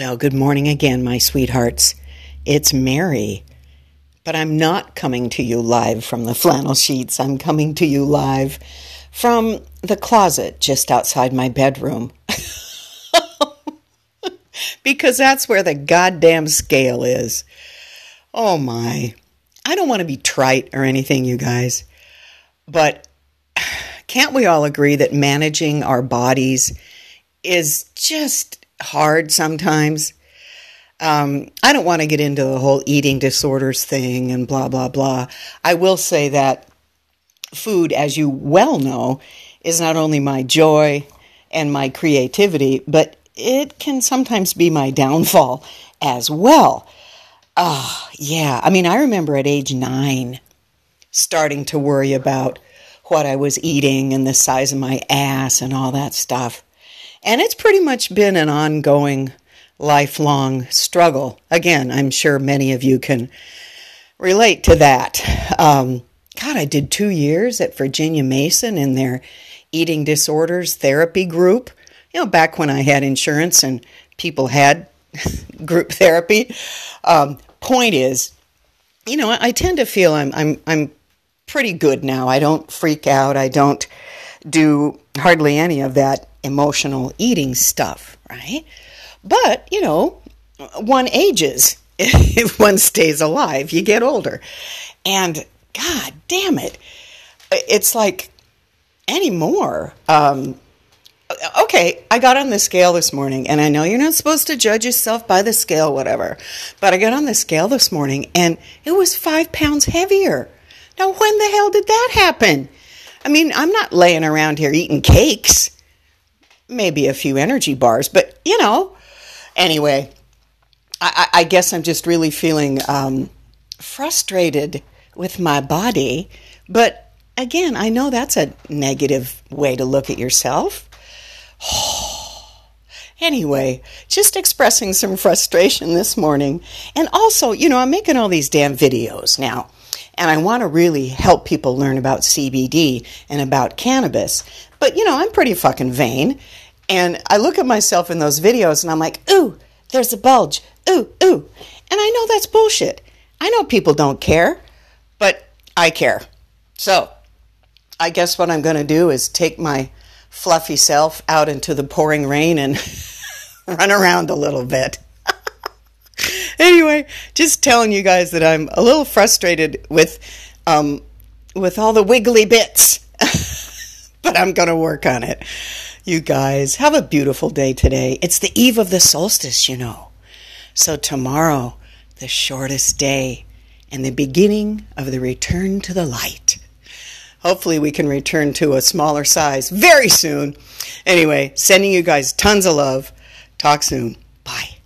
Well, good morning again, my sweethearts. It's Mary. But I'm not coming to you live from the flannel sheets. I'm coming to you live from the closet just outside my bedroom. because that's where the goddamn scale is. Oh my. I don't want to be trite or anything, you guys. But can't we all agree that managing our bodies is just hard sometimes. Um, I don't want to get into the whole eating disorders thing and blah, blah, blah. I will say that food, as you well know, is not only my joy and my creativity, but it can sometimes be my downfall as well. Ah, yeah. I mean, I remember at age nine starting to worry about what I was eating and the size of my ass and all that stuff. And it's pretty much been an ongoing, lifelong struggle. Again, I'm sure many of you can relate to that. Um, God, I did two years at Virginia Mason in their eating disorders therapy group. You know, back when I had insurance and people had group therapy. Um, point is, you know, I tend to feel I'm I'm I'm pretty good now. I don't freak out. I don't do hardly any of that emotional eating stuff, right? But, you know, one ages if one stays alive, you get older. And god damn it, it's like anymore. Um, okay, I got on the scale this morning, and I know you're not supposed to judge yourself by the scale, whatever, but I got on the scale this morning and it was five pounds heavier. Now, when the hell did that happen? I mean, I'm not laying around here eating cakes maybe a few energy bars, but you know, anyway, I, I guess I'm just really feeling um, frustrated with my body. But again, I know that's a negative way to look at yourself. anyway, just expressing some frustration this morning. And also, you know, I'm making all these damn videos now. And I want to really help people learn about CBD and about cannabis. But, you know, I'm pretty fucking vain. And I look at myself in those videos and I'm like, ooh, there's a bulge. Ooh, ooh. And I know that's bullshit. I know people don't care, but I care. So I guess what I'm going to do is take my fluffy self out into the pouring rain and run around a little bit. Anyway, just telling you guys that I'm a little frustrated with um, with all the wiggly bits, but I'm going to work on it. You guys, have a beautiful day today. It's the eve of the solstice, you know. So, tomorrow, the shortest day and the beginning of the return to the light. Hopefully, we can return to a smaller size very soon. Anyway, sending you guys tons of love. Talk soon. Bye.